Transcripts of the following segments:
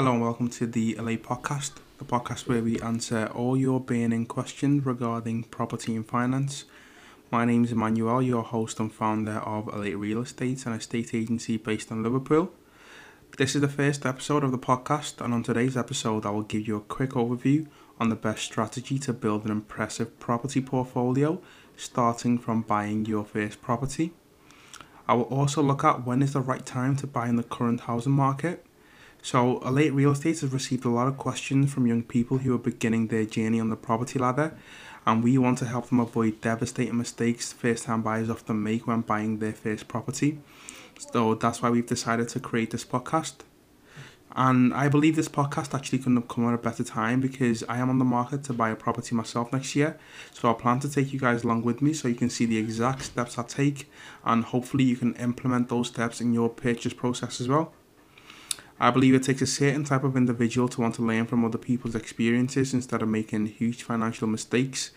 Hello and welcome to the Elate Podcast, the podcast where we answer all your burning questions regarding property and finance. My name is Emmanuel, your host and founder of Elate Real Estate, an estate agency based in Liverpool. This is the first episode of the podcast, and on today's episode, I will give you a quick overview on the best strategy to build an impressive property portfolio, starting from buying your first property. I will also look at when is the right time to buy in the current housing market so, Elate Real Estate has received a lot of questions from young people who are beginning their journey on the property ladder, and we want to help them avoid devastating mistakes first time buyers often make when buying their first property. So, that's why we've decided to create this podcast. And I believe this podcast actually couldn't have come at a better time because I am on the market to buy a property myself next year. So I plan to take you guys along with me so you can see the exact steps I take and hopefully you can implement those steps in your purchase process as well. I believe it takes a certain type of individual to want to learn from other people's experiences instead of making huge financial mistakes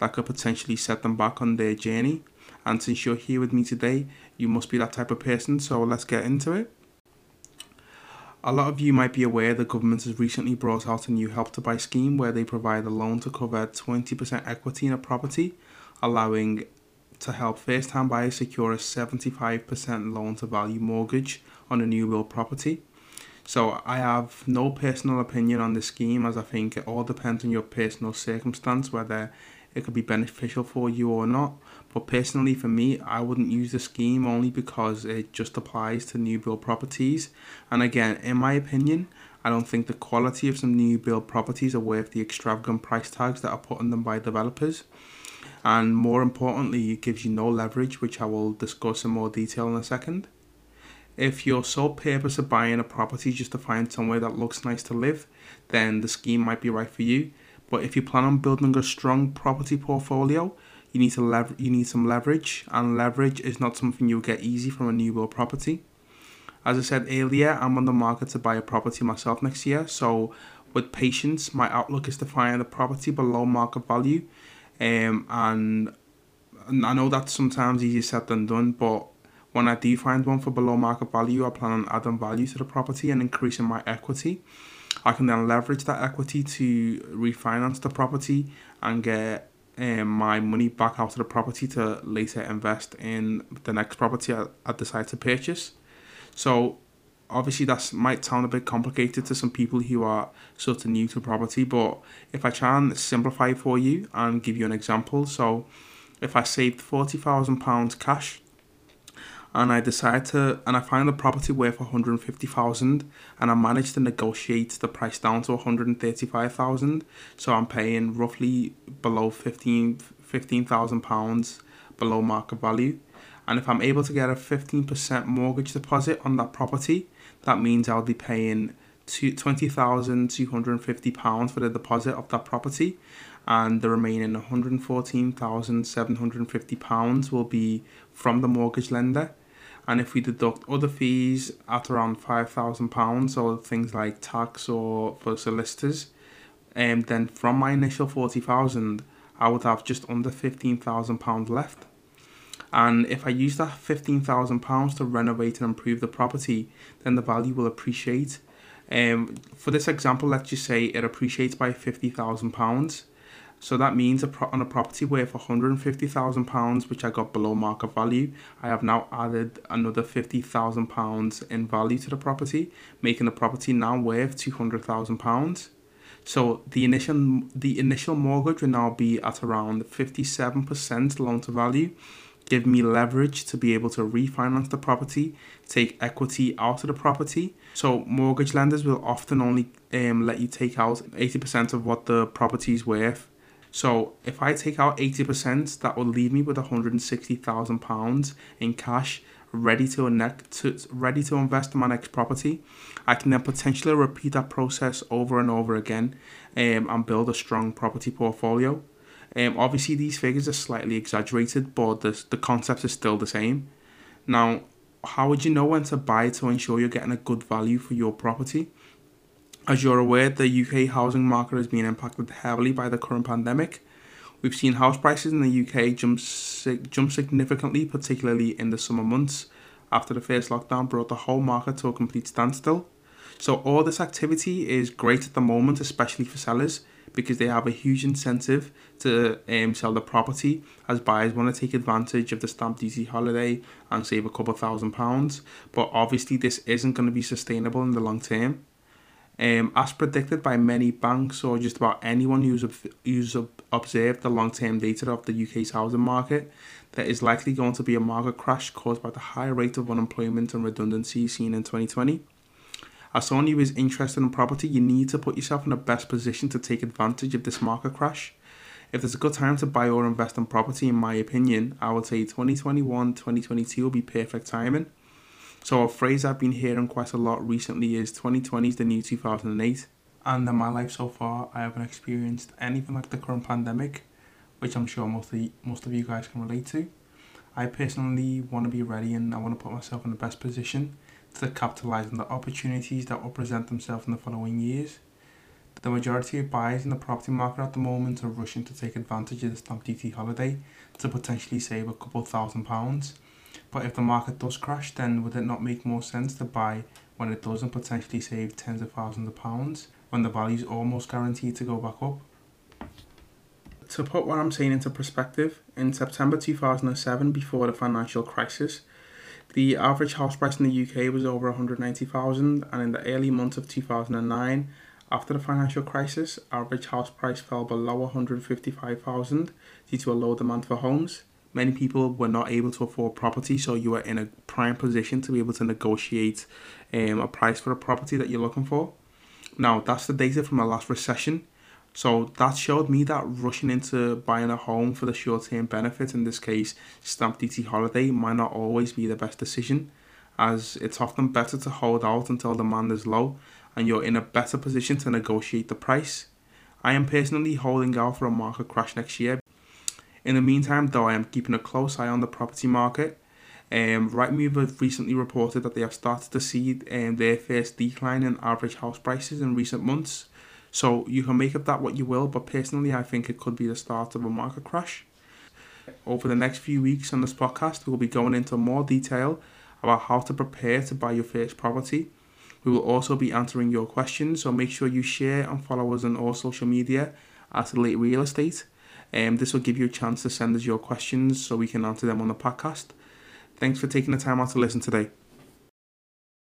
that could potentially set them back on their journey. And since you're here with me today, you must be that type of person, so let's get into it. A lot of you might be aware the government has recently brought out a new Help to Buy scheme where they provide a loan to cover 20% equity in a property, allowing to help first time buyers secure a 75% loan to value mortgage on a new build property. So I have no personal opinion on the scheme as I think it all depends on your personal circumstance whether it could be beneficial for you or not. But personally for me, I wouldn't use the scheme only because it just applies to new build properties. And again, in my opinion, I don't think the quality of some new build properties are worth the extravagant price tags that are put on them by developers. And more importantly, it gives you no leverage, which I will discuss in more detail in a second. If your sole purpose of buying a property is just to find somewhere that looks nice to live, then the scheme might be right for you. But if you plan on building a strong property portfolio, you need to lever- you need some leverage, and leverage is not something you'll get easy from a new build property. As I said earlier, I'm on the market to buy a property myself next year, so with patience, my outlook is to find a property below market value, um, and I know that's sometimes easier said than done, but when I do find one for below market value, I plan on adding value to the property and increasing my equity. I can then leverage that equity to refinance the property and get um, my money back out of the property to later invest in the next property I, I decide to purchase. So obviously that might sound a bit complicated to some people who are sort of new to property but if i try and simplify for you and give you an example so if i saved 40000 pounds cash and I decide to and I find the property worth 150,000 and I managed to negotiate the price down to 135,000 so I'm paying roughly below 15 15,000 pounds below market value and if I'm able to get a 15% mortgage deposit on that property that means I'll be paying £20,250 for the deposit of that property and the remaining £114,750 will be from the mortgage lender. And if we deduct other fees at around £5,000, or things like tax or for solicitors, um, then from my initial 40000 I would have just under £15,000 left. And if I use that £15,000 to renovate and improve the property, then the value will appreciate. Um, for this example, let's just say it appreciates by £50,000 so that means a on a property worth £150,000, which I got below market value, I have now added another £50,000 in value to the property, making the property now worth £200,000. So the initial the initial mortgage will now be at around 57% loan to value, give me leverage to be able to refinance the property, take equity out of the property. So mortgage lenders will often only um, let you take out 80% of what the property is worth so if I take out 80%, that will leave me with £160,000 in cash ready to, to ready to invest in my next property. I can then potentially repeat that process over and over again um, and build a strong property portfolio. Um, obviously, these figures are slightly exaggerated, but the, the concept is still the same. Now, how would you know when to buy to ensure you're getting a good value for your property? As you're aware, the UK housing market has been impacted heavily by the current pandemic. We've seen house prices in the UK jump, jump significantly, particularly in the summer months, after the first lockdown brought the whole market to a complete standstill. So all this activity is great at the moment, especially for sellers, because they have a huge incentive to um, sell the property as buyers want to take advantage of the stamp duty holiday and save a couple thousand pounds. But obviously, this isn't going to be sustainable in the long term. Um, as predicted by many banks or just about anyone who's, who's observed the long term data of the UK's housing market, there is likely going to be a market crash caused by the high rate of unemployment and redundancy seen in 2020. As someone who is interested in property, you need to put yourself in the best position to take advantage of this market crash. If there's a good time to buy or invest in property, in my opinion, I would say 2021 2022 will be perfect timing. So a phrase I've been hearing quite a lot recently is 2020 is the new 2008. And in my life so far, I haven't experienced anything like the current pandemic, which I'm sure most of, most of you guys can relate to. I personally want to be ready and I want to put myself in the best position to capitalise on the opportunities that will present themselves in the following years. The majority of buyers in the property market at the moment are rushing to take advantage of the stamp duty holiday to potentially save a couple thousand pounds but if the market does crash, then would it not make more sense to buy when it doesn't potentially save tens of thousands of pounds when the value is almost guaranteed to go back up? To put what I'm saying into perspective, in September 2007, before the financial crisis, the average house price in the UK was over 190,000, and in the early months of 2009, after the financial crisis, average house price fell below 155,000 due to a low demand for homes many people were not able to afford property, so you are in a prime position to be able to negotiate um, a price for a property that you're looking for. Now, that's the data from the last recession. So that showed me that rushing into buying a home for the short term benefit, in this case, stamp duty holiday, might not always be the best decision, as it's often better to hold out until demand is low and you're in a better position to negotiate the price. I am personally holding out for a market crash next year in the meantime, though, I am keeping a close eye on the property market. Um, Rightmove have recently reported that they have started to see um, their first decline in average house prices in recent months. So you can make of that what you will, but personally, I think it could be the start of a market crash. Over the next few weeks on this podcast, we will be going into more detail about how to prepare to buy your first property. We will also be answering your questions, so make sure you share and follow us on all social media at Elate Real Estate. Um, this will give you a chance to send us your questions so we can answer them on the podcast. Thanks for taking the time out to listen today.